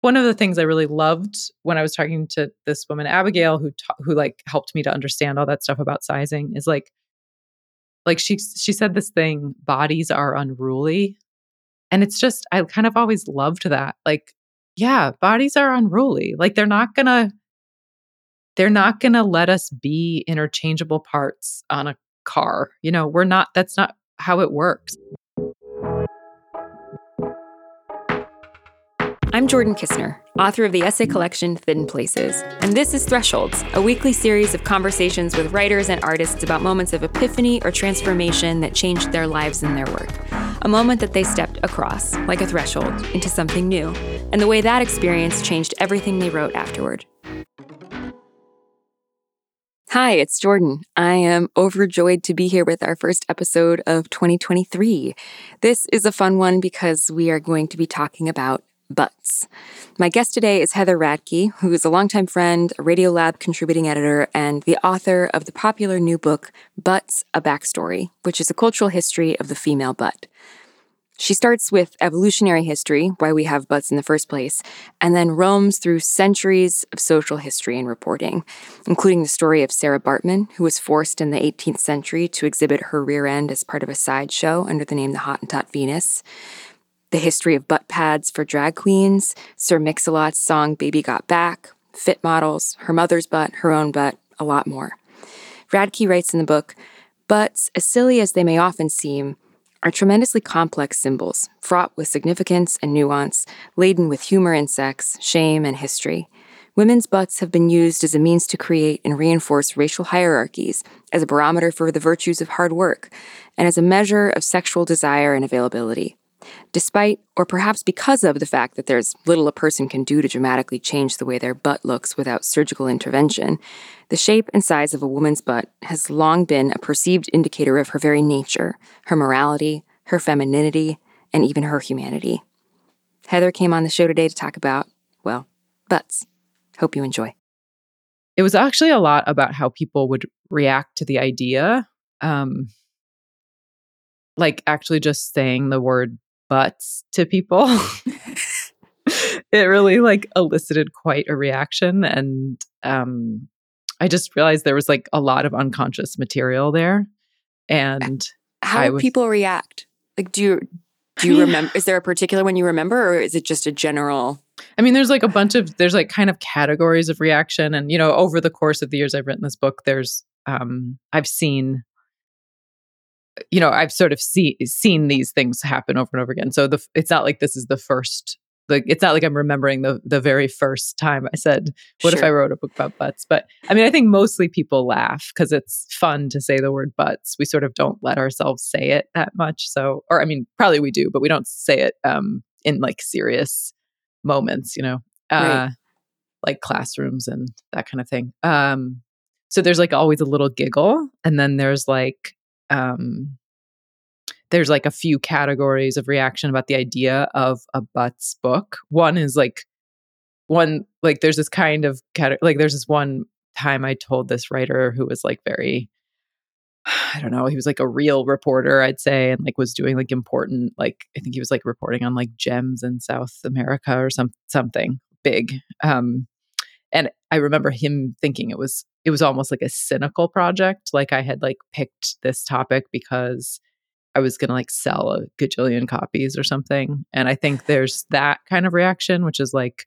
one of the things I really loved when I was talking to this woman Abigail who ta- who like helped me to understand all that stuff about sizing is like like she she said this thing bodies are unruly. And it's just I kind of always loved that like yeah bodies are unruly. Like they're not going to they're not going to let us be interchangeable parts on a car you know? We're not that's not how it works I'm Jordan Kisner, author of the essay collection Thin Places, and this is Thresholds, a weekly series of conversations with writers and artists about moments of epiphany or transformation that changed their lives and their work. A moment that they stepped across, like a threshold, into something new, and the way that experience changed everything they wrote afterward. Hi, it's Jordan. I am overjoyed to be here with our first episode of 2023. This is a fun one because we are going to be talking about butts. My guest today is Heather Radke, who is a longtime friend, a Radiolab contributing editor, and the author of the popular new book, Butts A Backstory, which is a cultural history of the female butt. She starts with evolutionary history, why we have butts in the first place, and then roams through centuries of social history and reporting, including the story of Sarah Bartman, who was forced in the 18th century to exhibit her rear end as part of a sideshow under the name the Hottentot Venus, the history of butt pads for drag queens, Sir Mix-a-Lot's song Baby Got Back, fit models, her mother's butt, her own butt, a lot more. Radke writes in the book, Butts, as silly as they may often seem, are tremendously complex symbols, fraught with significance and nuance, laden with humor and sex, shame and history. Women's butts have been used as a means to create and reinforce racial hierarchies, as a barometer for the virtues of hard work, and as a measure of sexual desire and availability. Despite, or perhaps because of, the fact that there's little a person can do to dramatically change the way their butt looks without surgical intervention, the shape and size of a woman's butt has long been a perceived indicator of her very nature, her morality, her femininity, and even her humanity. Heather came on the show today to talk about, well, butts. Hope you enjoy. It was actually a lot about how people would react to the idea. Um, like actually just saying the word butts to people. it really like elicited quite a reaction and um I just realized there was like a lot of unconscious material there. And how do was, people react? Like do you do you remember is there a particular one you remember or is it just a general I mean there's like a bunch of there's like kind of categories of reaction and you know over the course of the years I've written this book there's um I've seen you know i've sort of see, seen these things happen over and over again so the it's not like this is the first like it's not like i'm remembering the the very first time i said what sure. if i wrote a book about butts but i mean i think mostly people laugh because it's fun to say the word butts we sort of don't let ourselves say it that much so or i mean probably we do but we don't say it um in like serious moments you know uh right. like classrooms and that kind of thing um so there's like always a little giggle and then there's like um, there's like a few categories of reaction about the idea of a butts book. One is like one like there's this kind of cat like there's this one time I told this writer who was like very I don't know, he was like a real reporter, I'd say, and like was doing like important, like I think he was like reporting on like gems in South America or some something big. Um, and I remember him thinking it was it was almost like a cynical project. Like I had like picked this topic because I was going to like sell a gajillion copies or something. And I think there's that kind of reaction, which is like,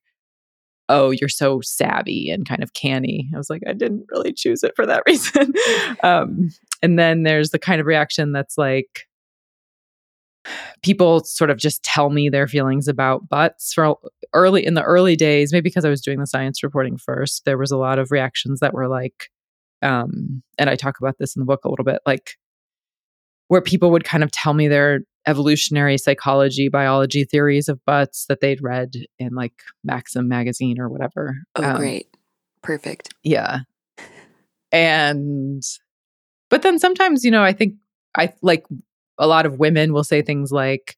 oh, you're so savvy and kind of canny. I was like, I didn't really choose it for that reason. um, and then there's the kind of reaction that's like, people sort of just tell me their feelings about butts for early in the early days maybe because i was doing the science reporting first there was a lot of reactions that were like um and i talk about this in the book a little bit like where people would kind of tell me their evolutionary psychology biology theories of butts that they'd read in like maxim magazine or whatever oh um, great. Perfect. yeah. And but then sometimes you know i think i like a lot of women will say things like,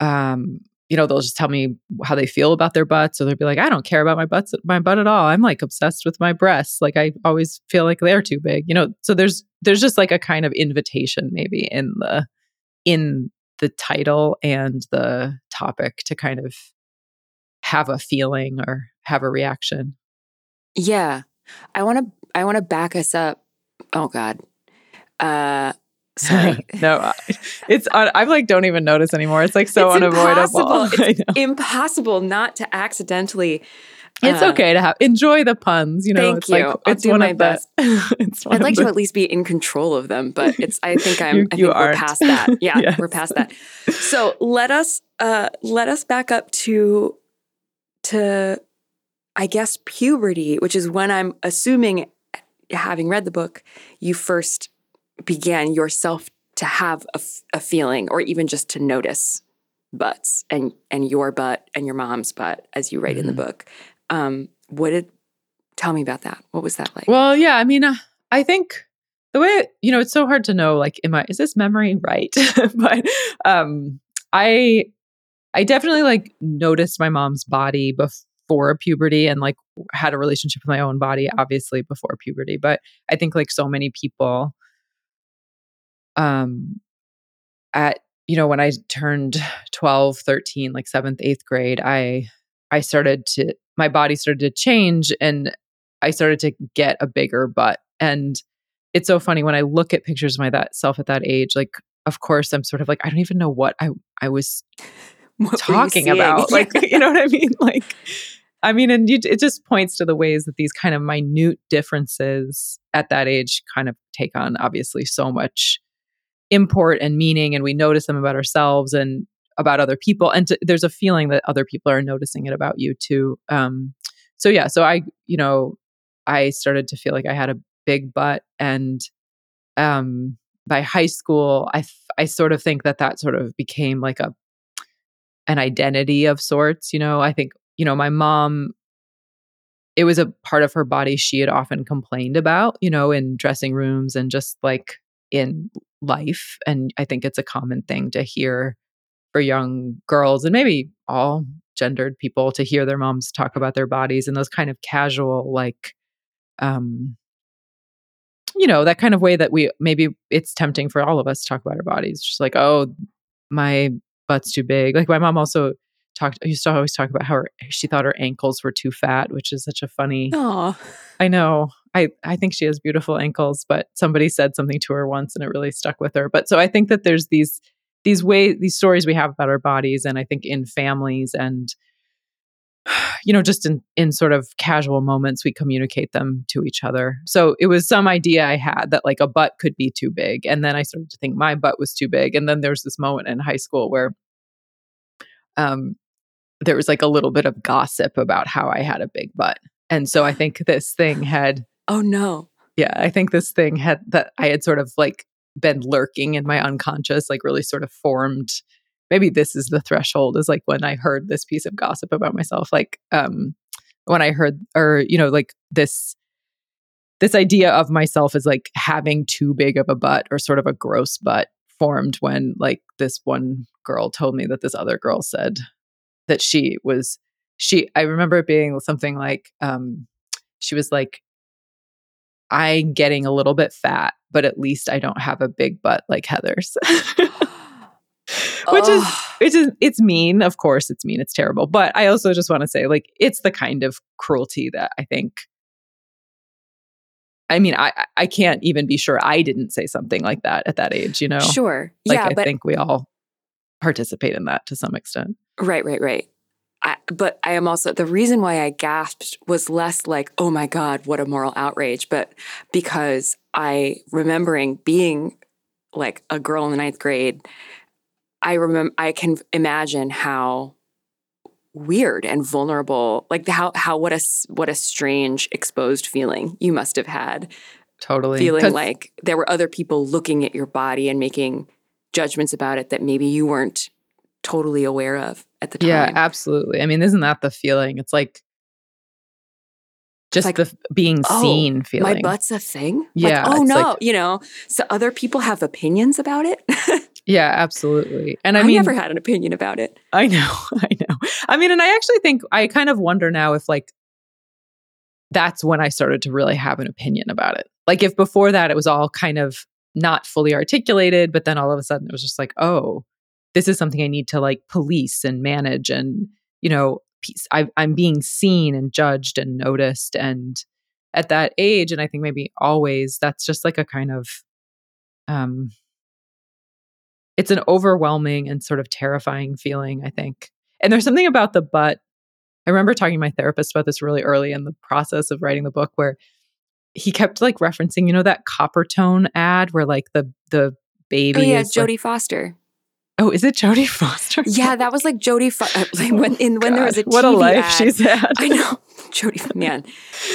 um, you know, they'll just tell me how they feel about their butts, or they'll be like, I don't care about my butts, my butt at all. I'm like obsessed with my breasts. Like I always feel like they're too big, you know. So there's there's just like a kind of invitation maybe in the in the title and the topic to kind of have a feeling or have a reaction. Yeah. I want to I want to back us up. Oh god. Uh sorry. no, it's I'm like don't even notice anymore. It's like so it's unavoidable. Impossible. It's impossible not to accidentally it's uh, okay to have enjoy the puns, you know. Thank it's you. like I'll it's do one my of best. The, it's I'd like the, to at least be in control of them, but it's I think I'm you, I think we're past that. Yeah, yes. we're past that. So let us uh let us back up to to I guess puberty, which is when I'm assuming having read the book, you first began yourself to have a, a feeling or even just to notice butts and and your butt and your mom's butt as you write mm-hmm. in the book. Um, what did tell me about that? What was that like? Well, yeah, I mean, uh, I think the way you know it's so hard to know. Like, am I is this memory right? but um, I I definitely like noticed my mom's body before puberty and like had a relationship with my own body obviously before puberty but i think like so many people um at you know when i turned 12 13 like 7th 8th grade i i started to my body started to change and i started to get a bigger butt. And it's so funny when i look at pictures of my that self at that age like of course i'm sort of like i don't even know what i i was what talking about like you know what i mean? Like i mean and you, it just points to the ways that these kind of minute differences at that age kind of take on obviously so much import and meaning and we notice them about ourselves and about other people and there's a feeling that other people are noticing it about you too um so yeah so i you know i started to feel like i had a big butt and um by high school i i sort of think that that sort of became like a an identity of sorts you know? I think you know my mom it was a part of her body she had often complained about you know in dressing rooms and just like in life. And I think it's a common thing to hear for young girls and maybe all gendered people to hear their moms talk about their bodies in those kind of casual, like, um, you know, that kind of way that we maybe it's tempting for all of us to talk about our bodies. Just like, oh, my butt's too big. Like my mom also talked used to always talk about how her, she thought her ankles were too fat, which is such a funny. Aww. I know. I I think she has beautiful ankles, but somebody said something to her once and it really stuck with her. But so I think that there's these these way these stories we have about our bodies and I think in families and you know just in in sort of casual moments we communicate them to each other. So it was some idea I had that like a butt could be too big and then I started to think my butt was too big and then there's this moment in high school where um there was like a little bit of gossip about how I had a big butt. And so I think this thing had Oh no. Yeah, I think this thing had that I had sort of like been lurking in my unconscious, like really sort of formed. Maybe this is the threshold, is like when I heard this piece of gossip about myself, like um when I heard or you know, like this this idea of myself as like having too big of a butt or sort of a gross butt formed when like this one girl told me that this other girl said that she was she I remember it being something like um she was like I'm getting a little bit fat, but at least I don't have a big butt like Heather's. which is which is it's mean, of course it's mean, it's terrible. But I also just want to say like it's the kind of cruelty that I think I mean, I I can't even be sure I didn't say something like that at that age, you know. Sure. Like, yeah, I think we all participate in that to some extent. Right, right, right. I, but I am also the reason why I gasped was less like, oh my God, what a moral outrage, but because I remembering being like a girl in the ninth grade, I remember I can imagine how weird and vulnerable, like how how what a what a strange exposed feeling you must have had. Totally. Feeling like there were other people looking at your body and making judgments about it that maybe you weren't totally aware of at the time. Yeah, absolutely. I mean, isn't that the feeling? It's like just like, the being oh, seen feeling. My butt's a thing? Yeah. Like, oh no, like, you know, so other people have opinions about it. yeah, absolutely. And I, I mean, never had an opinion about it. I know, I know. I mean, and I actually think I kind of wonder now if like that's when I started to really have an opinion about it. Like if before that it was all kind of not fully articulated, but then all of a sudden it was just like, oh, this is something I need to like police and manage and, you know, I, i'm being seen and judged and noticed. And at that age and i think maybe always that's just like a kind of um it's an overwhelming and sort of terrifying feeling i think. And there's something about the butt. I remember talking to my therapist about this really early in the process of writing the book where he kept like referencing you know that Coppertone ad where like the the baby oh yeah jodie like, foster Oh, is it Jodie Foster? Yeah, that was like Jodie. Fo- uh, like when in when God, there was a TV what a life ad, she's had. I know, Jodie. Man,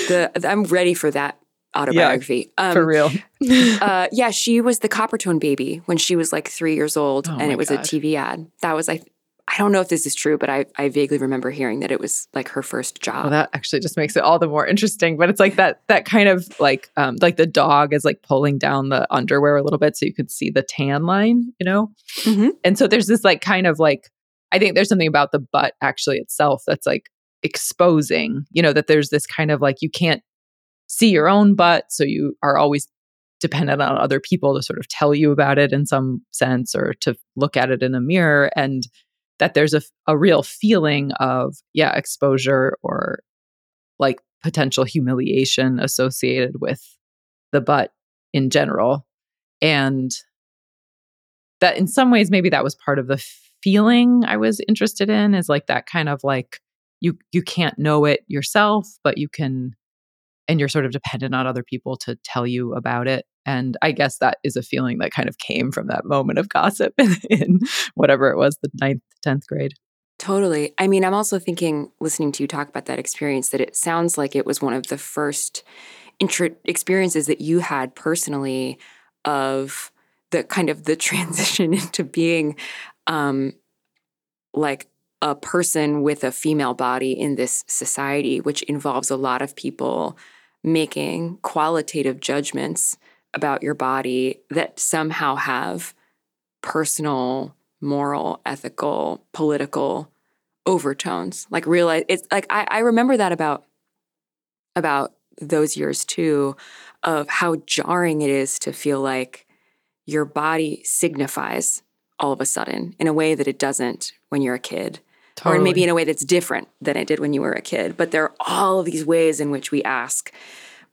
the I'm ready for that autobiography. Yeah, um, for real. uh, yeah, she was the Coppertone baby when she was like three years old, oh and it was God. a TV ad. That was like I don't know if this is true, but I, I vaguely remember hearing that it was like her first job. Well, that actually just makes it all the more interesting. But it's like that that kind of like um like the dog is like pulling down the underwear a little bit so you could see the tan line, you know? Mm-hmm. And so there's this like kind of like I think there's something about the butt actually itself that's like exposing, you know, that there's this kind of like you can't see your own butt, so you are always dependent on other people to sort of tell you about it in some sense or to look at it in a mirror and that there's a, a real feeling of, yeah, exposure or like potential humiliation associated with the butt in general. And that in some ways, maybe that was part of the feeling I was interested in is like that kind of like you you can't know it yourself, but you can and you're sort of dependent on other people to tell you about it. And I guess that is a feeling that kind of came from that moment of gossip in, whatever it was, the ninth, 10th grade. Totally. I mean, I'm also thinking, listening to you talk about that experience, that it sounds like it was one of the first experiences that you had personally of the kind of the transition into being um, like a person with a female body in this society, which involves a lot of people making qualitative judgments about your body that somehow have personal, moral, ethical, political overtones. Like realize it's like I, I remember that about about those years too, of how jarring it is to feel like your body signifies all of a sudden in a way that it doesn't when you're a kid. Totally. Or maybe in a way that's different than it did when you were a kid. But there are all of these ways in which we ask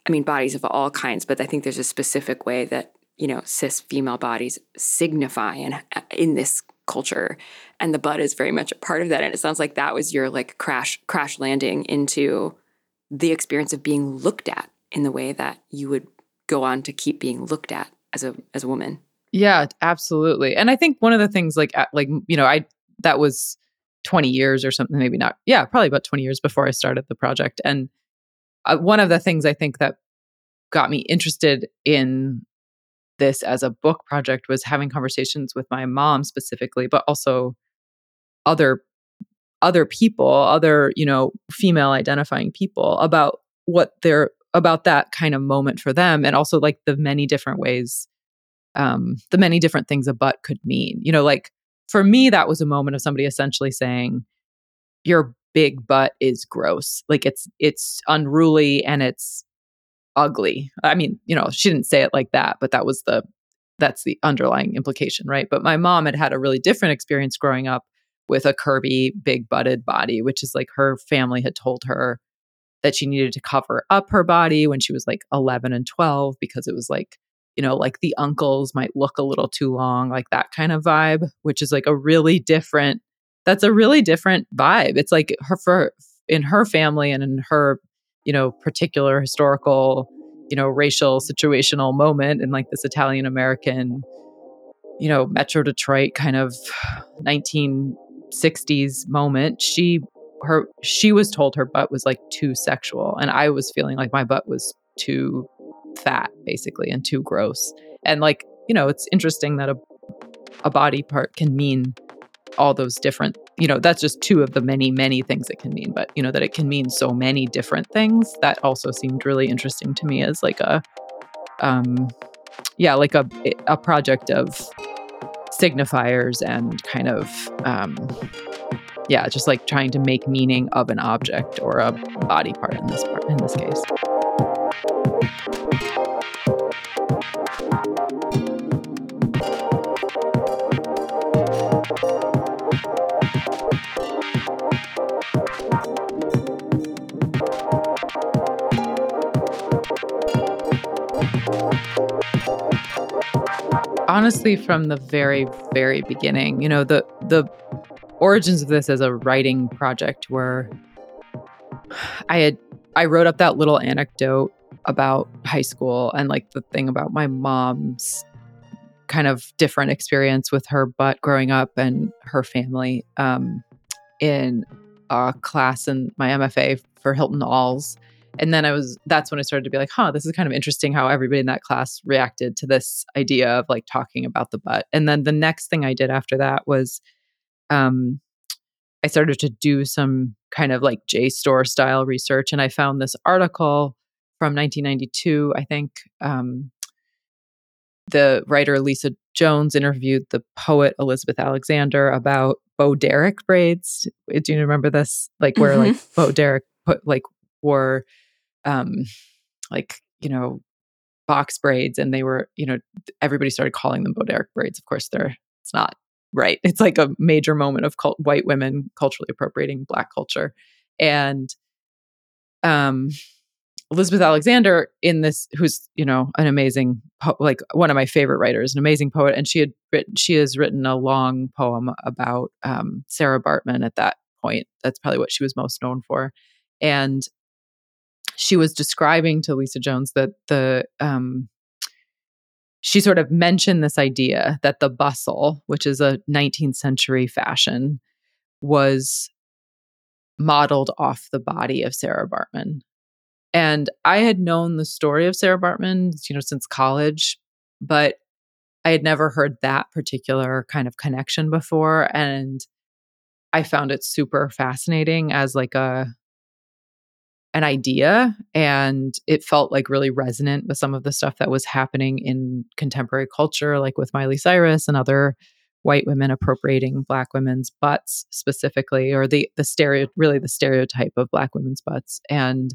I mean, bodies of all kinds, but I think there's a specific way that, you know, cis female bodies signify in, in this culture. And the butt is very much a part of that. And it sounds like that was your like crash, crash landing into the experience of being looked at in the way that you would go on to keep being looked at as a, as a woman. Yeah, absolutely. And I think one of the things like, like, you know, I, that was 20 years or something, maybe not. Yeah, probably about 20 years before I started the project. And uh, one of the things I think that got me interested in this as a book project was having conversations with my mom specifically, but also other other people, other, you know, female identifying people about what they're about that kind of moment for them and also like the many different ways um the many different things a butt could mean. You know, like for me that was a moment of somebody essentially saying your big butt is gross. Like it's it's unruly and it's ugly. I mean, you know, she didn't say it like that, but that was the that's the underlying implication, right? But my mom had had a really different experience growing up with a curvy, big butted body, which is like her family had told her that she needed to cover up her body when she was like 11 and 12 because it was like, you know, like the uncles might look a little too long, like that kind of vibe, which is like a really different that's a really different vibe. It's like her for in her family and in her, you know, particular historical, you know, racial situational moment in like this Italian American, you know, Metro Detroit kind of 1960s moment. She her she was told her butt was like too sexual and I was feeling like my butt was too fat basically and too gross. And like, you know, it's interesting that a a body part can mean all those different you know that's just two of the many many things it can mean but you know that it can mean so many different things that also seemed really interesting to me as like a um yeah like a a project of signifiers and kind of um yeah just like trying to make meaning of an object or a body part in this part in this case honestly from the very very beginning you know the the origins of this as a writing project were i had i wrote up that little anecdote about high school and like the thing about my mom's kind of different experience with her butt growing up and her family um, in a class in my mfa for hilton als and then I was, that's when I started to be like, huh, this is kind of interesting how everybody in that class reacted to this idea of like talking about the butt. And then the next thing I did after that was, um, I started to do some kind of like JSTOR style research. And I found this article from 1992, I think. Um, the writer Lisa Jones interviewed the poet Elizabeth Alexander about Bo Derek braids. Do you remember this? Like where mm-hmm. like Bo Derek put like wore um, like you know box braids and they were you know everybody started calling them Bo Derek braids. Of course they're it's not right. It's like a major moment of cult- white women culturally appropriating black culture. And um elizabeth alexander in this who's you know an amazing po- like one of my favorite writers an amazing poet and she had written she has written a long poem about um, sarah bartman at that point. That's probably what she was most known for. And she was describing to Lisa Jones that the um, she sort of mentioned this idea that the bustle, which is a 19th century fashion, was modeled off the body of Sarah Bartman. And I had known the story of Sarah Bartman, you know, since college, but I had never heard that particular kind of connection before. And I found it super fascinating as like a an idea and it felt like really resonant with some of the stuff that was happening in contemporary culture like with Miley Cyrus and other white women appropriating black women's butts specifically or the the stereo really the stereotype of black women's butts. And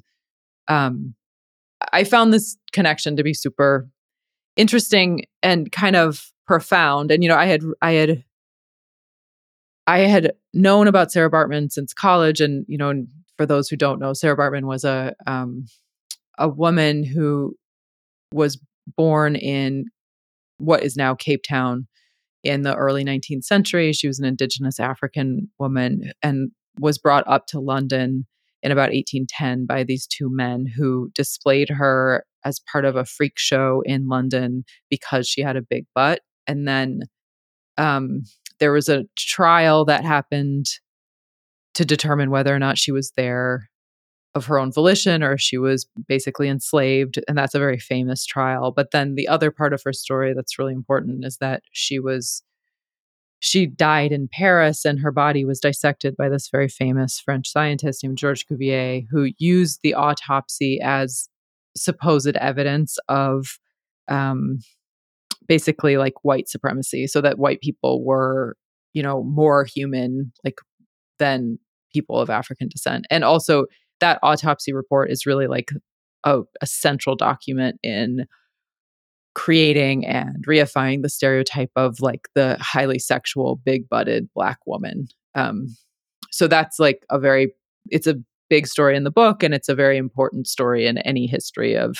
um I found this connection to be super interesting and kind of profound. And you know I had I had I had known about Sarah Bartman since college and you know for those who don't know, Sarah Bartman was a um, a woman who was born in what is now Cape Town in the early 19th century. She was an indigenous African woman and was brought up to London in about 1810 by these two men who displayed her as part of a freak show in London because she had a big butt. And then um, there was a trial that happened to determine whether or not she was there of her own volition or she was basically enslaved. And that's a very famous trial. But then the other part of her story that's really important is that she was. She died in Paris and her body was dissected by this very famous French scientist named Georges Cuvier, who used the autopsy as supposed evidence of um, basically like white supremacy, so that white people were, you know, more human, like than people of African descent. And also, that autopsy report is really like a, a central document in creating and reifying the stereotype of like the highly sexual, big butted black woman. Um, so that's like a very, it's a big story in the book, and it's a very important story in any history of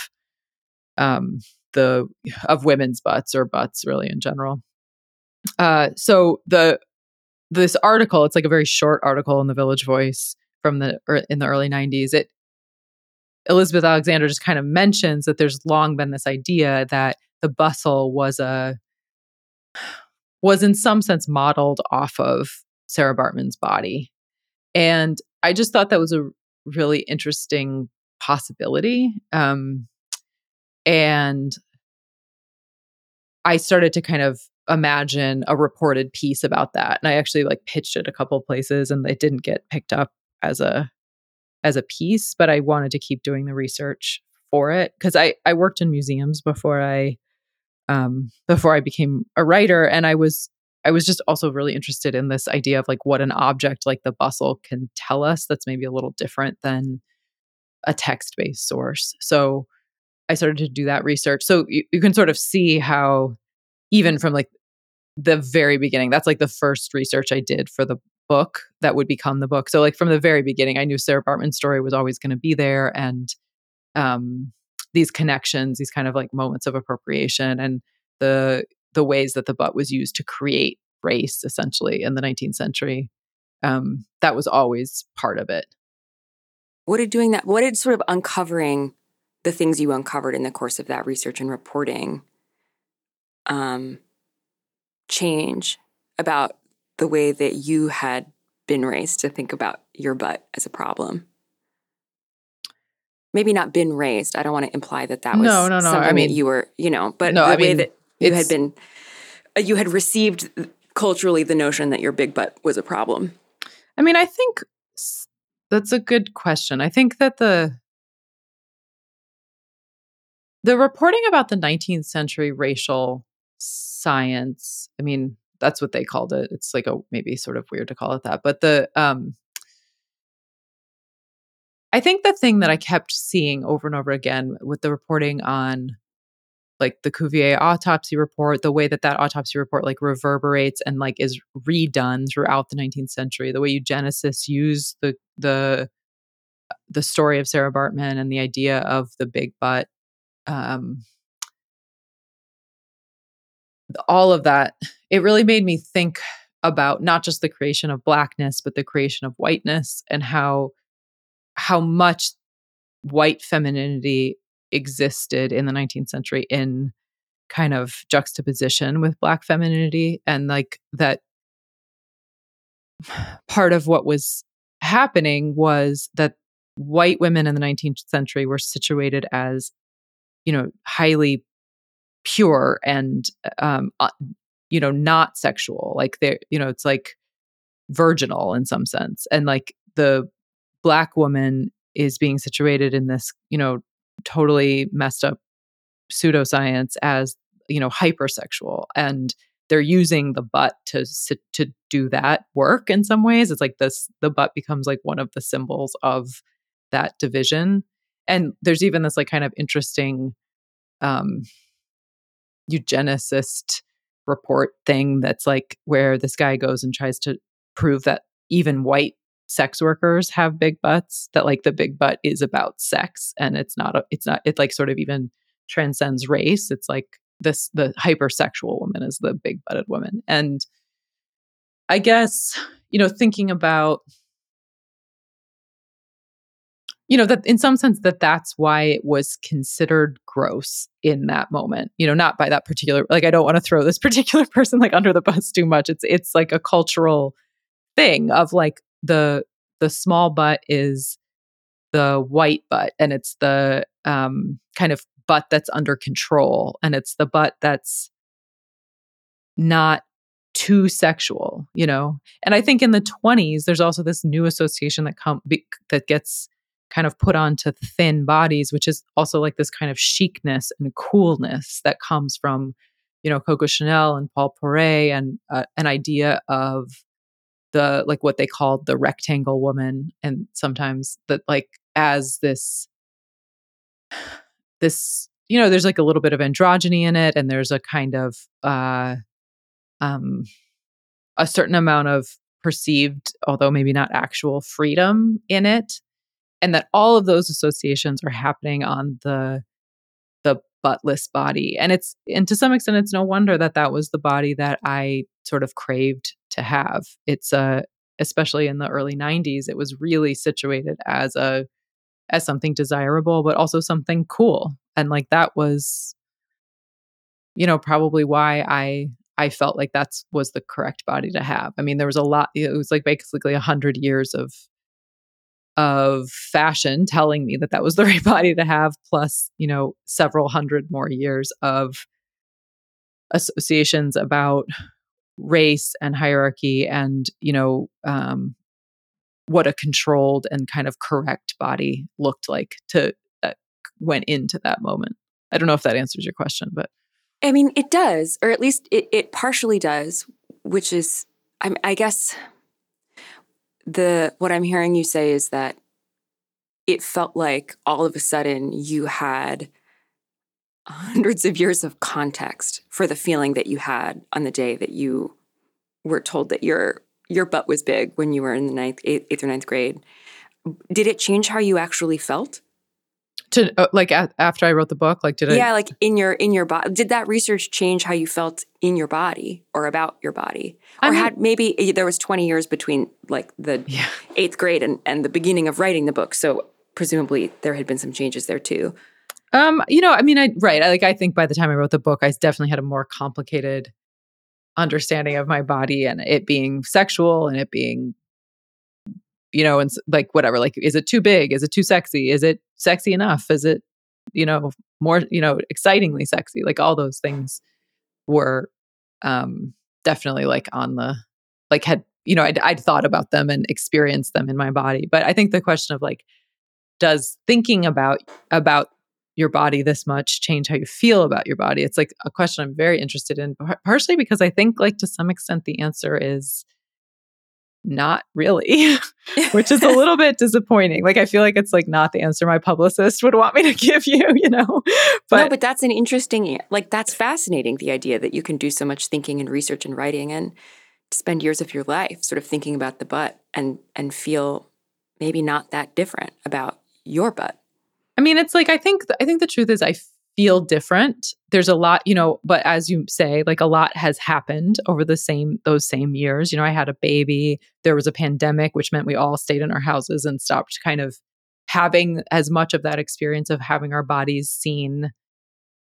um, the of women's butts or butts really in general. Uh, so the this article, it's like a very short article in the Village Voice from the in the early 90s. It Elizabeth Alexander just kind of mentions that there's long been this idea that the bustle was a was in some sense modeled off of Sarah Bartman's body. And I just thought that was a really interesting possibility. Um, and I started to kind of imagine a reported piece about that. And I actually like pitched it a couple places and it didn't get picked up as a as a piece, but I wanted to keep doing the research for it because I I worked in museums before I um before I became a writer and I was I was just also really interested in this idea of like what an object like the bustle can tell us that's maybe a little different than a text-based source. So I started to do that research. So you, you can sort of see how even from like the very beginning. That's like the first research I did for the book that would become the book. So like from the very beginning, I knew Sarah Bartman's story was always going to be there, and um, these connections, these kind of like moments of appropriation, and the the ways that the butt was used to create race essentially in the 19th century um, that was always part of it what did doing that what did sort of uncovering the things you uncovered in the course of that research and reporting um, change about the way that you had been raised to think about your butt as a problem? Maybe not been raised. I don't want to imply that that was no no. No something i mean that you were you know but no, the I way mean, that you had been uh, you had received culturally the notion that your big butt was a problem. I mean, I think that's a good question. I think that the the reporting about the 19th century racial science, I mean, that's what they called it. It's like a maybe sort of weird to call it that, but the um I think the thing that I kept seeing over and over again with the reporting on like the Cuvier autopsy report, the way that that autopsy report like reverberates and like is redone throughout the 19th century, the way eugenicists use the the the story of Sarah Bartman and the idea of the big butt, um, all of that, it really made me think about not just the creation of blackness, but the creation of whiteness and how how much white femininity existed in the 19th century in kind of juxtaposition with black femininity and like that part of what was happening was that white women in the 19th century were situated as you know highly pure and um uh, you know not sexual like they're you know it's like virginal in some sense and like the black woman is being situated in this you know totally messed up pseudoscience as you know hypersexual and they're using the butt to to do that work in some ways. It's like this the butt becomes like one of the symbols of that division and there's even this like kind of interesting um eugenicist report thing that's like where this guy goes and tries to prove that even white sex workers have big butts that like the big butt is about sex and it's not a, it's not it like sort of even transcends race. It's like this the hypersexual woman is the big butted woman. And i guess you know thinking about you know that in some sense that that's why it was considered gross in that moment you know not by that particular like i don't want to throw this particular person like under the bus too much. It's it's like a cultural thing of like the the small butt is the white butt and it's the um kind of butt that's under control and it's the butt that's not too sexual you know? And i think in the 20s there's also this new association that come be, that gets kind of put onto thin bodies which is also like this kind of chicness and coolness that comes from you know coco chanel and paul poiret and uh, an idea of the like what they called the rectangle woman. And sometimes that like as this this you know there's like a little bit of androgyny in it and there's a kind of uh um a certain amount of perceived although maybe not actual freedom in it and that all of those associations are happening on the the buttless body and it's and to some extent it's no wonder that that was the body that i sort of craved to have. It's a especially in the early 90s it was really situated as a as something desirable but also something cool and like that was you know probably why i i felt like that's was the correct body to have. I mean there was a lot it was like basically a hundred years of of fashion telling me that that was the right body to have plus you know several hundred more years of associations about race and hierarchy and you know um, what a controlled and kind of correct body looked like to that went into that moment. I don't know if that answers your question but I mean, it does, or at least it, it partially does, which is, I, I guess, the what I'm hearing you say is that it felt like all of a sudden you had hundreds of years of context for the feeling that you had on the day that you were told that your your butt was big when you were in the ninth, eighth, eighth or ninth grade. Did it change how you actually felt? To uh, like a- after I wrote the book, like did I? Yeah, like in your in your body. Did that research change how you felt in your body or about your body? Or I mean- had maybe there was 20 years between like the Yeah. 8th grade and and the beginning of writing the book. So presumably there had been some changes there too. Um, you know, I mean, I right. I, like I think by the time I wrote the book, I definitely had a more complicated understanding of my body and it being sexual and it being, you know, and like whatever. Like, is it too big? Is it too sexy? Is it sexy enough? Is it, you know, more, you know, excitingly sexy? Like all those things were um definitely like on the like had you know I'd, I'd thought about them and experienced them in my body but i think the question of like does thinking about about your body this much change how you feel about your body it's like a question i'm very interested in partially because i think like to some extent the answer is not really which is a little bit disappointing like i feel like it's like not the answer my publicist would want me to give you you know no, but that's an interesting like that's fascinating the idea that you can do so much thinking and research and writing and spend years of your life sort of thinking about the butt and and feel maybe not that different about your butt. I mean, it's like I think I think the truth is I feel different. There's a lot, you know, but as you say, like a lot has happened over the same those same years. You know, I had a baby, there was a pandemic which meant we all stayed in our houses and stopped kind of having as much of that experience of having our bodies seen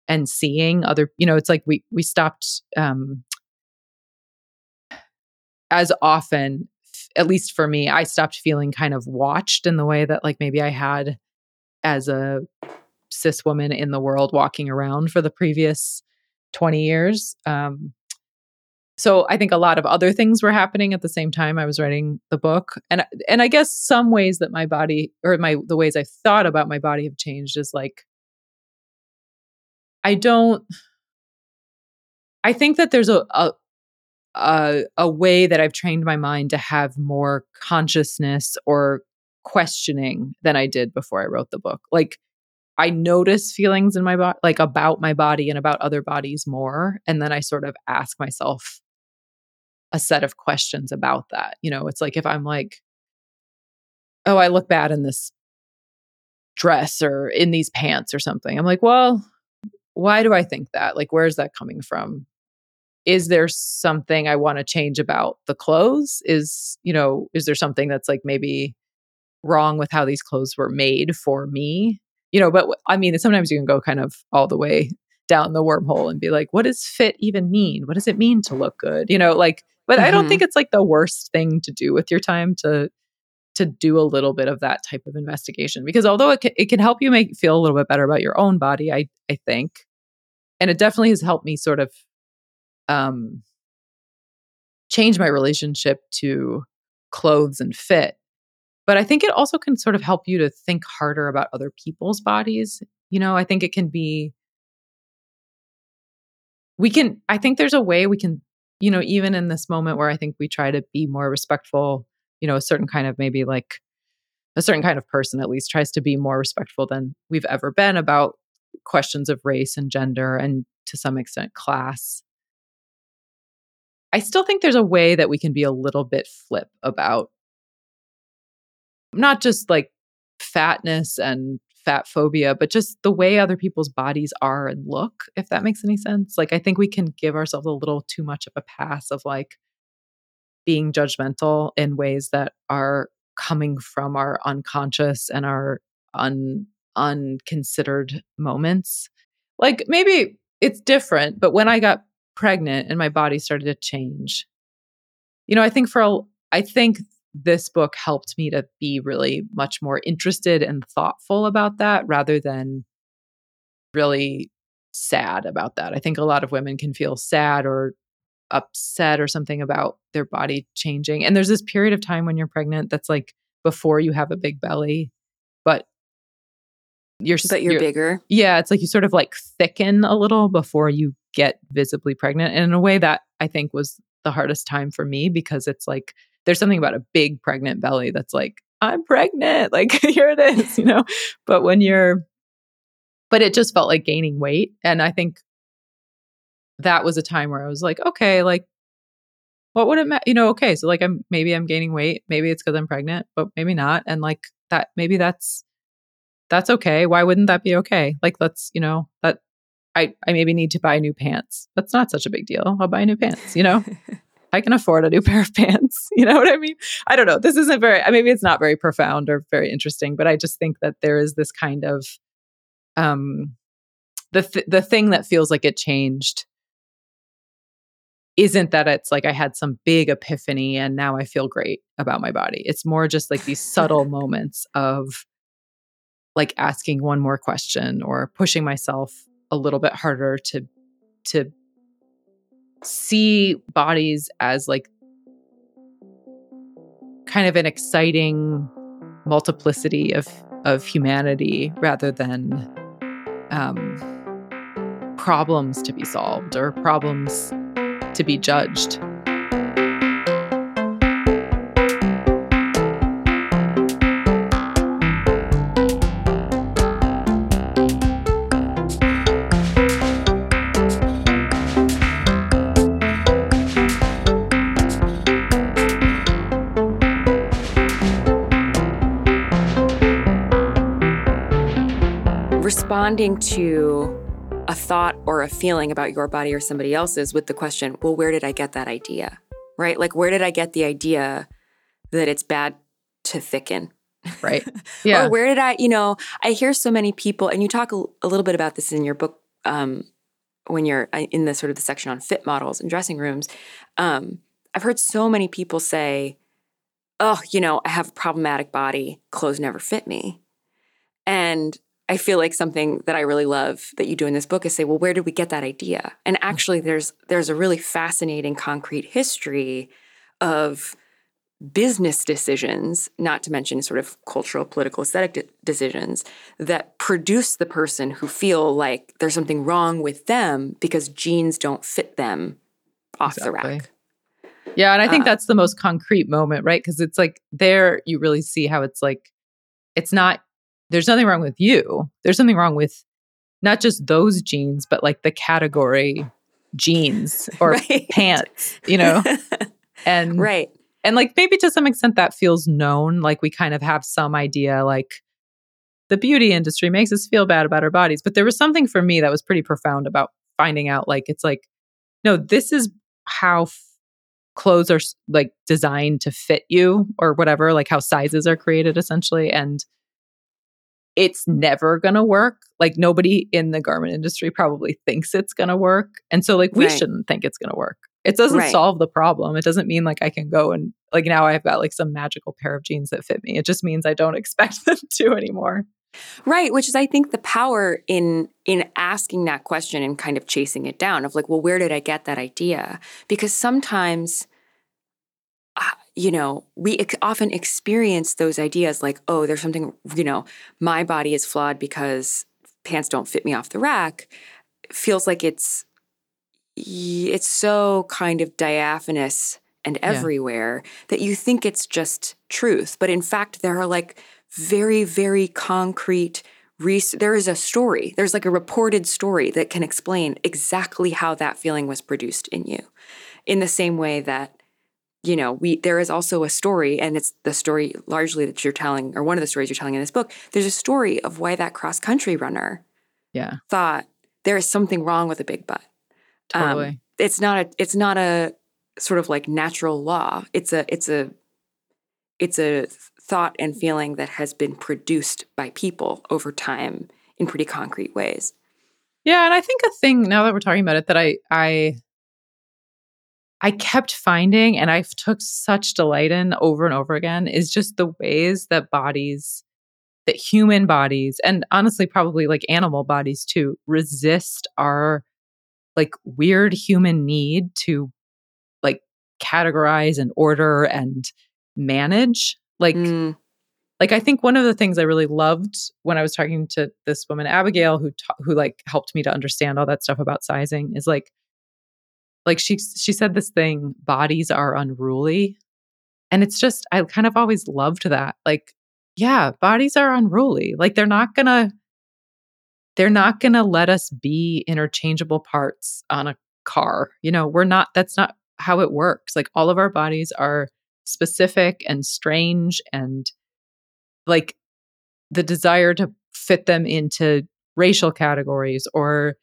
and seeing other, you know, it's like we we stopped um as often at least for me, I stopped feeling kind of watched in the way that like maybe I had as a cis woman in the world walking around for the previous 20 years. Um, so I think a lot of other things were happening at the same time I was writing the book. And and I guess some ways that my body or my the ways I thought about my body have changed is like I don't I think that there's a, a a, a way that I've trained my mind to have more consciousness or questioning than I did before I wrote the book. Like I notice feelings in my body, like about my body and about other bodies more. And then I sort of ask myself a set of questions about that. You know, it's like if I'm like, oh, I look bad in this dress or in these pants or something, I'm like, well, why do I think that? Like, where's that coming from? is there something I want to change about the clothes? Is, you know, is there something that's like maybe wrong with how these clothes were made for me? You know, but I mean, sometimes you can go kind of all the way down the wormhole and be like, what does fit even mean? What does it mean to look good? You know, like, but mm-hmm. I don't think it's like the worst thing to do with your time to to do a little bit of that type of investigation because although it can, it can help you make feel a little bit better about your own body, I I think, and it definitely has helped me sort of um, change my relationship to clothes and fit. But I think it also can sort of help you to think harder about other people's bodies. You know, I think it can be, we can, I think there's a way we can, you know, even in this moment where I think we try to be more respectful, you know, a certain kind of maybe like a certain kind of person at least tries to be more respectful than we've ever been about questions of race and gender and to some extent class. I still think there's a way that we can be a little bit flip about not just like fatness and fat phobia, but just the way other people's bodies are and look, if that makes any sense. Like, I think we can give ourselves a little too much of a pass of like being judgmental in ways that are coming from our unconscious and our un unconsidered moments. Like maybe it's different, but when I got pregnant and my body started to change. You know, I think for a, I think this book helped me to be really much more interested and thoughtful about that rather than really sad about that. I think a lot of women can feel sad or upset or something about their body changing. And there's this period of time when you're pregnant that's like before you have a big belly, but you're but you're, you're, bigger. Yeah, it's like you sort of like thicken a little before you get visibly pregnant. And in a way that I think was the hardest time for me because it's like there's something about a big pregnant belly that's like I'm pregnant, like here it is, you know. but when you're but it just felt like gaining weight and I think that was a time where I was like, okay, like what would it matter? You know, okay, so like I'm maybe I'm gaining weight, maybe it's because I'm pregnant, but maybe not. And like that, maybe that's that's okay. Why wouldn't that be okay? Like, let's, you know, that I, I maybe need to buy new pants. That's not such a big deal. I'll buy new pants, you know? I can afford a new pair of pants. You know what I mean? I don't know. This isn't very, maybe it's not very profound or very interesting, but I just think that there is this kind of, um, the, th- the thing that feels like it changed isn't that it's like I had some big epiphany and now I feel great about my body. It's more just like these subtle moments of like asking one more question or pushing myself a little bit harder to to see bodies as like kind of an exciting multiplicity of of humanity rather than um, problems to be solved or problems to be judged. Responding to a thought or a feeling about your body or somebody else's with the question, well, where did I get that idea? Right? Like, where did I get the idea that it's bad to thicken? Right. Yeah. or where did I, you know, I hear so many people, and you talk a, a little bit about this in your book um, when you're uh, in the sort of the section on fit models and dressing rooms. Um, I've heard so many people say, oh, you know, I have a problematic body, clothes never fit me. And I feel like something that I really love that you do in this book is say, well, where did we get that idea? And actually there's there's a really fascinating concrete history of business decisions, not to mention sort of cultural, political, aesthetic de- decisions that produce the person who feel like there's something wrong with them because jeans don't fit them off exactly. the rack. Yeah, and I think uh, that's the most concrete moment, right? Because it's like there you really see how it's like it's not there's nothing wrong with you. There's something wrong with not just those jeans, but like the category jeans or right. pants, you know? and right. And like maybe to some extent that feels known. Like we kind of have some idea, like the beauty industry makes us feel bad about our bodies. But there was something for me that was pretty profound about finding out like it's like, no, this is how f- clothes are like designed to fit you or whatever, like how sizes are created essentially. And it's never going to work. Like nobody in the garment industry probably thinks it's going to work. And so like we right. shouldn't think it's going to work. It doesn't right. solve the problem. It doesn't mean like I can go and like now I've got like some magical pair of jeans that fit me. It just means I don't expect them to anymore. Right, which is I think the power in in asking that question and kind of chasing it down of like, well, where did I get that idea? Because sometimes you know, we ex- often experience those ideas like, oh, there's something, you know, my body is flawed because pants don't fit me off the rack. Feels like it's it's so kind of diaphanous and everywhere yeah. that you think it's just truth, but in fact there are like very very concrete there is a story. There's like a reported story that can explain exactly how that feeling was produced in you. In the same way that you know, we there is also a story, and it's the story largely that you're telling, or one of the stories you're telling in this book. There's a story of why that cross country runner, yeah, thought there is something wrong with a big butt. Um, totally, um, it's not a it's not a sort of like natural law. It's a it's a it's a thought and feeling that has been produced by people over time in pretty concrete ways. Yeah, and I think a thing now that we're talking about it that I I I kept finding and I took such delight in over and over again is just the ways that bodies, that human bodies, and honestly, probably like animal bodies too, resist our like weird human need to like categorize and order and manage. Like, mm. like I think one of the things I really loved when I was talking to this woman Abigail, who ta- who like helped me to understand all that stuff about sizing, is like like she she said this thing bodies are unruly. And it's just i kind of always loved that like yeah bodies are unruly. Like they're not gonna they're not gonna let us be interchangeable parts on a car you know? We're not that's not how it works. Like all of our bodies are specific and strange and like the desire to fit them into racial categories or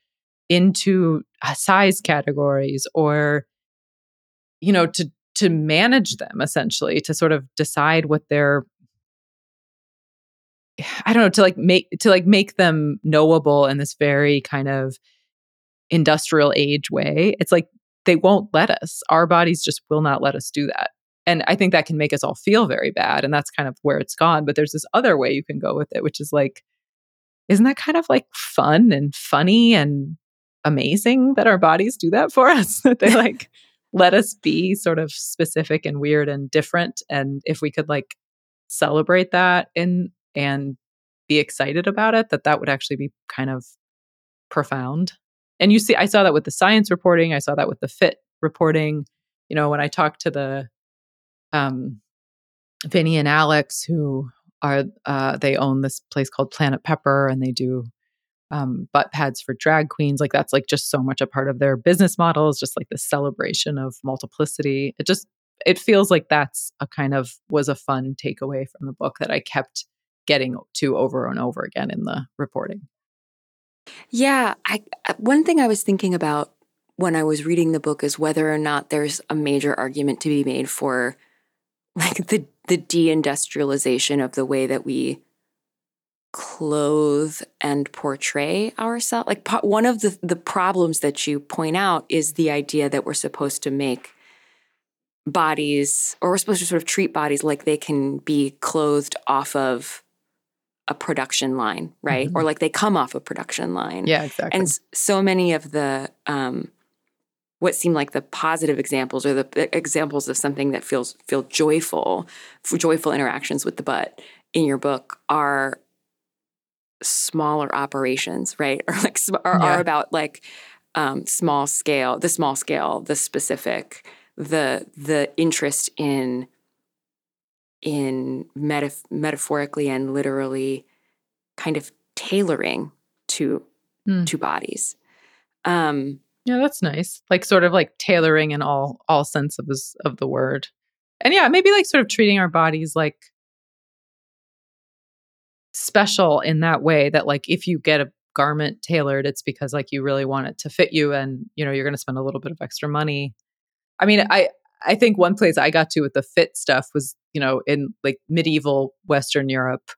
into Uh, size categories or you know to to manage them essentially to sort of decide what their I don't know to like make to like make them knowable in this very kind of industrial age way. It's like they won't let us. Our bodies just will not let us do that. And I think that can make us all feel very bad and that's kind of where it's gone, but there's this other way you can go with it which is like isn't that kind of like fun and funny and amazing that our bodies do that for us that they like let us be sort of specific and weird and different and if we could like celebrate that and and be excited about it that that would actually be kind of profound. And you see i saw that with the science reporting i saw that with the fit reporting. You know when i talked to the um vinny and alex who are uh they own this place called planet pepper and they do um, butt pads for drag queens. Like that's like just so much a part of their business model is just like the celebration of multiplicity. It just it feels like that's a kind of was a fun takeaway from the book that I kept getting to over and over again in the reporting. Yeah, I one thing I was thinking about when I was reading the book is whether or not there's a major argument to be made for like the the deindustrialization of the way that we clothe and portray ourselves like one of the the problems that you point out is the idea that we're supposed to make bodies or we're supposed to sort of treat bodies like they can be clothed off of a production line right? Mm-hmm. or like they come off a production line. Yeah exactly. and so many of the um what seem like the positive examples or the examples of something that feels feel joyful joyful interactions with the butt in your book are smaller operations, right? Or like are, yeah. are about like um, small scale, the small scale, the specific, the the interest in in metaf- metaphorically and literally kind of tailoring to mm. to bodies. Um, yeah, that's nice. Like sort of like tailoring in all all sense of of the word. And yeah, maybe like sort of treating our bodies like special in that way that like if you get a garment tailored it's because like you really want it to fit you and you know you're going to spend a little bit of extra money. I mean i i think one place i got to with the fit stuff was you know in like medieval western europe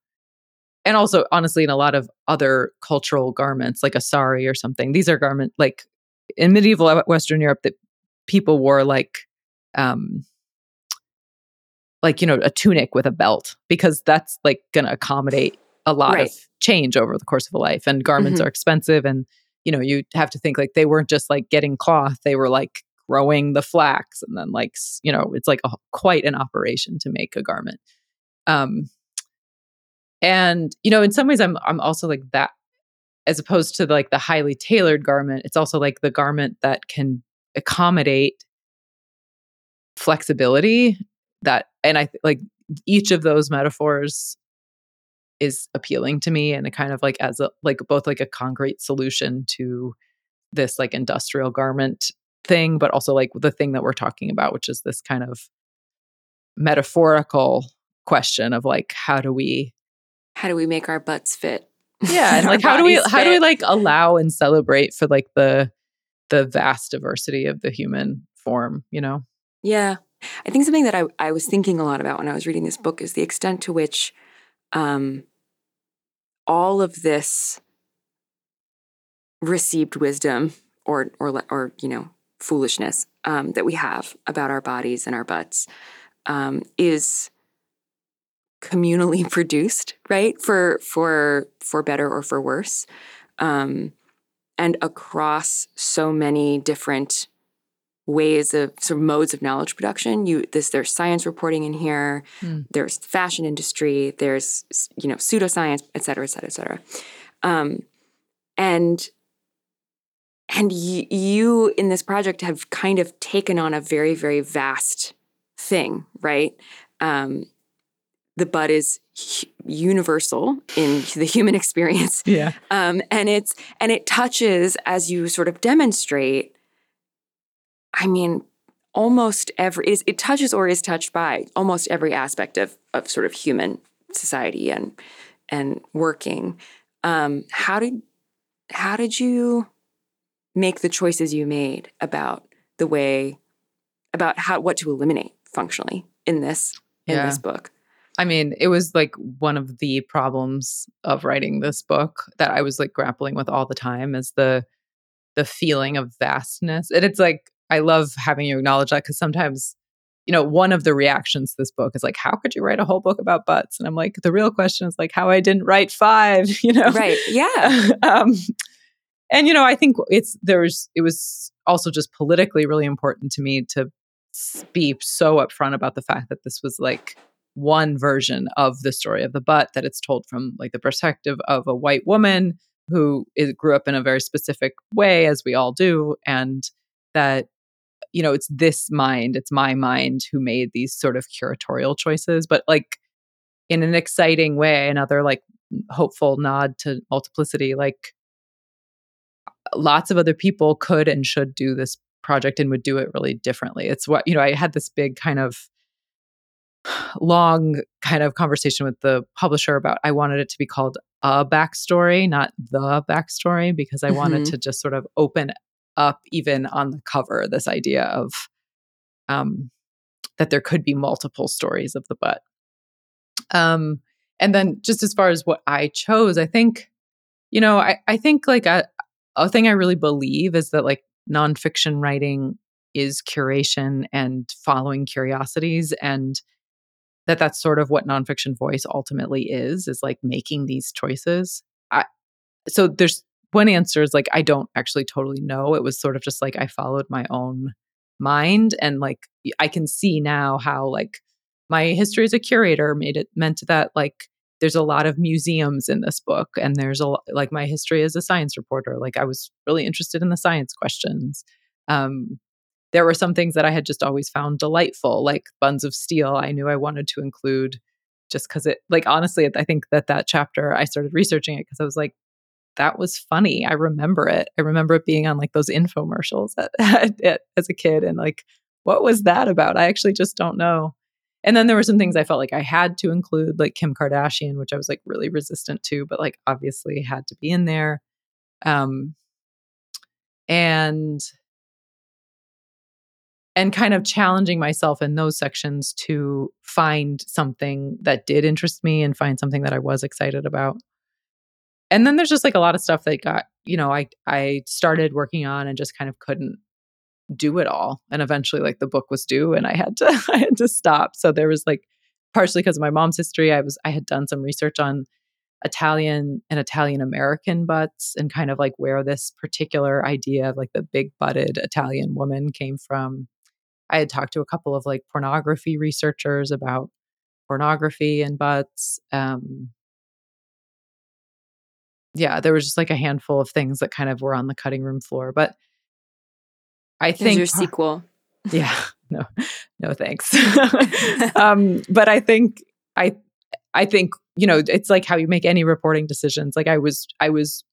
and also honestly in a lot of other cultural garments like a sari or something. These are garment like in medieval western europe that people wore like um like you know a tunic with a belt because that's like going to accommodate a lot right. of change over the course of a life and garments mm-hmm. are expensive and you know you have to think like they weren't just like getting cloth they were like growing the flax and then like you know it's like a, quite an operation to make a garment um and you know in some ways i'm i'm also like that as opposed to like the highly tailored garment it's also like the garment that can accommodate flexibility that and i like each of those metaphors is appealing to me and a kind of like as a like both like a concrete solution to this like industrial garment thing but also like the thing that we're talking about which is this kind of metaphorical question of like how do we how do we make our butts fit? Yeah and like how do we fit? how do we like allow and celebrate for like the the vast diversity of the human form you know? Yeah. I think something that i, I was thinking a lot about when i was reading this book is the extent to which um, all of this received wisdom or or or you know foolishness um, that we have about our bodies and our butts um, is communally produced, right? For for for better or for worse, um, and across so many different ways of sort of modes of knowledge production. You this there's science reporting in here, mm. there's fashion industry, there's you know pseudoscience, et cetera, et cetera, et cetera. Um, and and y- you in this project have kind of taken on a very very vast thing, right? Um, the butt is universal in the human experience. Yeah. Um, and it's and it touches as you sort of demonstrate I mean, almost every it, it touches or is touched by almost every aspect of of sort of human society and and working. Um, how did how did you make the choices you made about the way about how what to eliminate functionally in this in Yeah. this book? I mean, it was like one of the problems of writing this book that I was like grappling with all the time is the the feeling of vastness. And it's like I love having you acknowledge that because sometimes, you know, one of the reactions to this book is like, how could you write a whole book about butts? And I'm like, the real question is like how I didn't write five, you know? Right. Yeah. um, and you know, I think it's there's it was also just politically really important to me to be so upfront about the fact that this was like one version of the story of the butt that it's told from like the perspective of a white woman who is, grew up in a very specific way as we all do and that you know it's this mind it's my mind who made these sort of curatorial choices but like in an exciting way another like hopeful nod to multiplicity like lots of other people could and should do this project and would do it really differently it's what you know i had this big kind of long kind of conversation with the publisher about i wanted it to be called a backstory not the backstory because i wanted Mhm. to just sort of open up even on the cover this idea of um that there could be multiple stories of the butt. Um and then just as far as what i chose i think you know i, I think like a, a thing i really believe is that like nonfiction writing is curation and following curiosities and that that's sort of what nonfiction voice ultimately is is like making these choices. I, so there's one answer is like i don't actually totally know it was sort of just like i followed my own mind and like i can see now how like my history as a curator made it meant that like there's a lot of museums in this book and there's a like my history as a science reporter like i was really interested in the science questions. Um there were some things that i had just always found delightful like buns of steel i knew i wanted to include just because it like honestly i think that that chapter i started researching it because i was like that was funny. I remember it. I remember it being on like those infomercials at, at, at- as a kid and like what was that about? I actually just don't know. And then there were some things i felt like i had to include like kim kardashian which i was like really resistant to but like obviously had to be in there. Um and and kind of challenging myself in those sections to find something that did interest me and find something that I was excited about. And then there's just like a lot of stuff that got, you know, I I started working on and just kind of couldn't do it all. And eventually like the book was due and I had to I had to stop. So there was like partially because of my mom's history, I was I had done some research on Italian and Italian American butts and kind of like where this particular idea of like the big butted Italian woman came from. I had talked to a couple of like pornography researchers about pornography and butts. Um, yeah, there was just like a handful of things that kind of were on the cutting room floor. But I think your sequel. yeah no no thanks um but i think i i think you know it's like how you make any reporting decisions like i was i was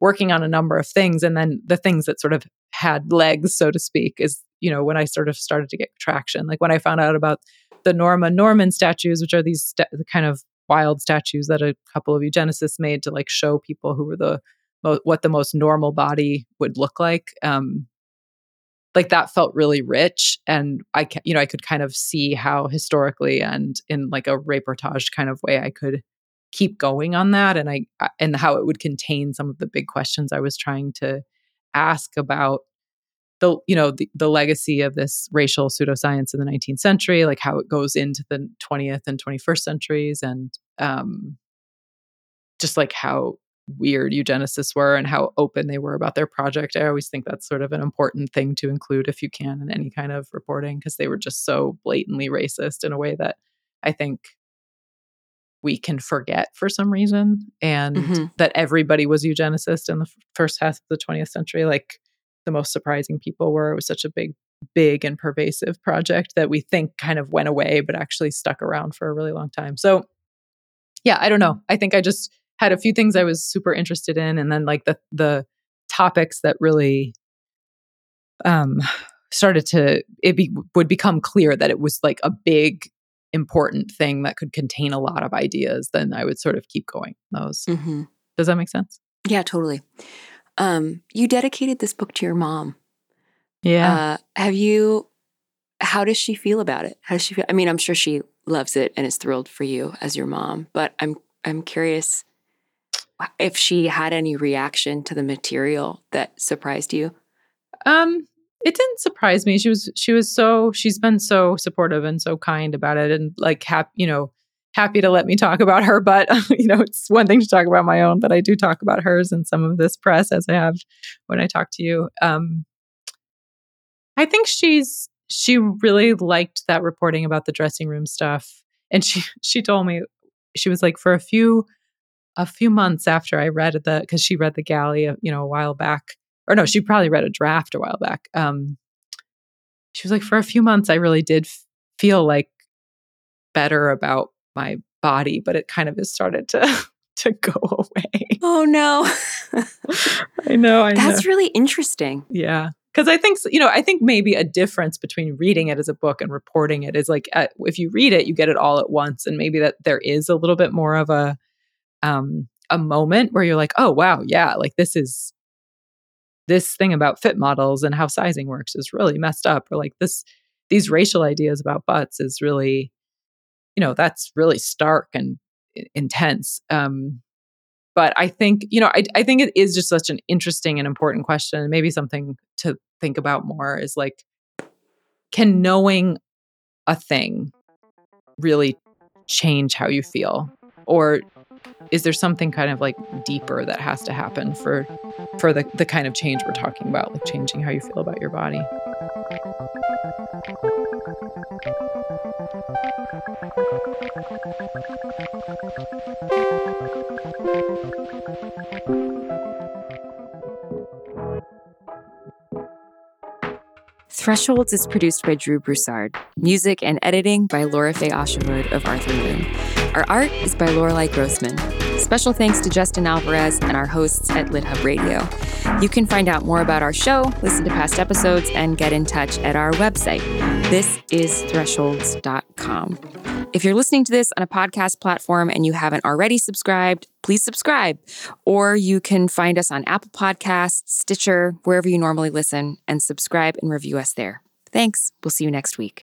working on a number of things and then the things that sort of had legs so to speak is you know when i sort of started to get traction like when i found out about the norma norman statues which are these the kind of wild statues that a couple of eugenicists made to like show people who were the what the most normal body would look like um like that felt really rich and i ca- you know i could kind of see how historically and in like a reportage kind of way i could keep going on that and I- and how it would contain some of the big questions i was trying to ask about the you know the, the legacy of this racial pseudoscience in the 19th century like how it goes into the 20th and 21st centuries and um just like how weird eugenicists were and how open they were about their project. I always think that's sort of an important thing to include if you can in any kind of reporting because they were just so blatantly racist in a way that I think we can forget for some reason and Mhm. that everybody was eugenicist in the f- first half of the 20th century like the most surprising people were. It was such a big big and pervasive project that we think kind of went away but actually stuck around for a really long time. So yeah i don't know. I think i just had a few things i was super interested in and then like the the topics that really um started to it be, would become clear that it was like a big important thing that could contain a lot of ideas then i would sort of keep going. Those hmm does Does that make sense? Yeah, totally. Um, you dedicated this book to your mom. Yeah. Uh, have you? How does she feel about it? How does she feel? I mean, I'm sure she loves it and is thrilled for you as your mom. But I'm I'm curious if she had any reaction to the material that surprised you. Um, it didn't surprise me. She was she was so she's been so supportive and so kind about it, and like happy you know happy to let me talk about her. But you know, it's one thing to talk about my own, but I do talk about hers in some of this press as I have when I talk to you. Um, I think she's she really liked that reporting about the dressing room stuff, and she she told me she was like for a few a few months after I read the because she read the galley, you know, a while back, or no, she probably read a draft a while back. Um, she was like, for a few months, I really did f- feel like better about my body, but it kind of has started to to go away. Oh no. I know. I That's know. really interesting. Yeah. Because I think, you know, I think maybe a difference between reading it as a book and reporting it is like uh, if you read it, you get it all at once. And maybe that there is a little bit more of a, um, a moment where you're like, oh, wow, yeah, like this is, this thing about fit models and how sizing works is really messed up. Or like this, these racial ideas about butts is really, you know, that's really stark and intense. Um, but I think, you know, I, I think it is just such an interesting and important question. Maybe something to think about more is like, can knowing a thing really change how you feel? Or is there something kind of like deeper that has to happen for for the, the kind of change we're talking about, like changing how you feel about your body? Thank you. Thresholds is produced by Drew Broussard. Music and editing by Lora-Faye Åshuvud of Arthur Moon. Our art is by Lorelei Grossman. Special thanks to Justin Alvarez and our hosts at LitHub Radio. You can find out more about our show, listen to past episodes, and get in touch at our website. This is thresholds.com. If you're listening to this on a podcast platform and you haven't already subscribed, please subscribe. Or you can find us on Apple Podcasts, Stitcher, wherever you normally listen, and subscribe and review us there. Thanks. We'll see you next week.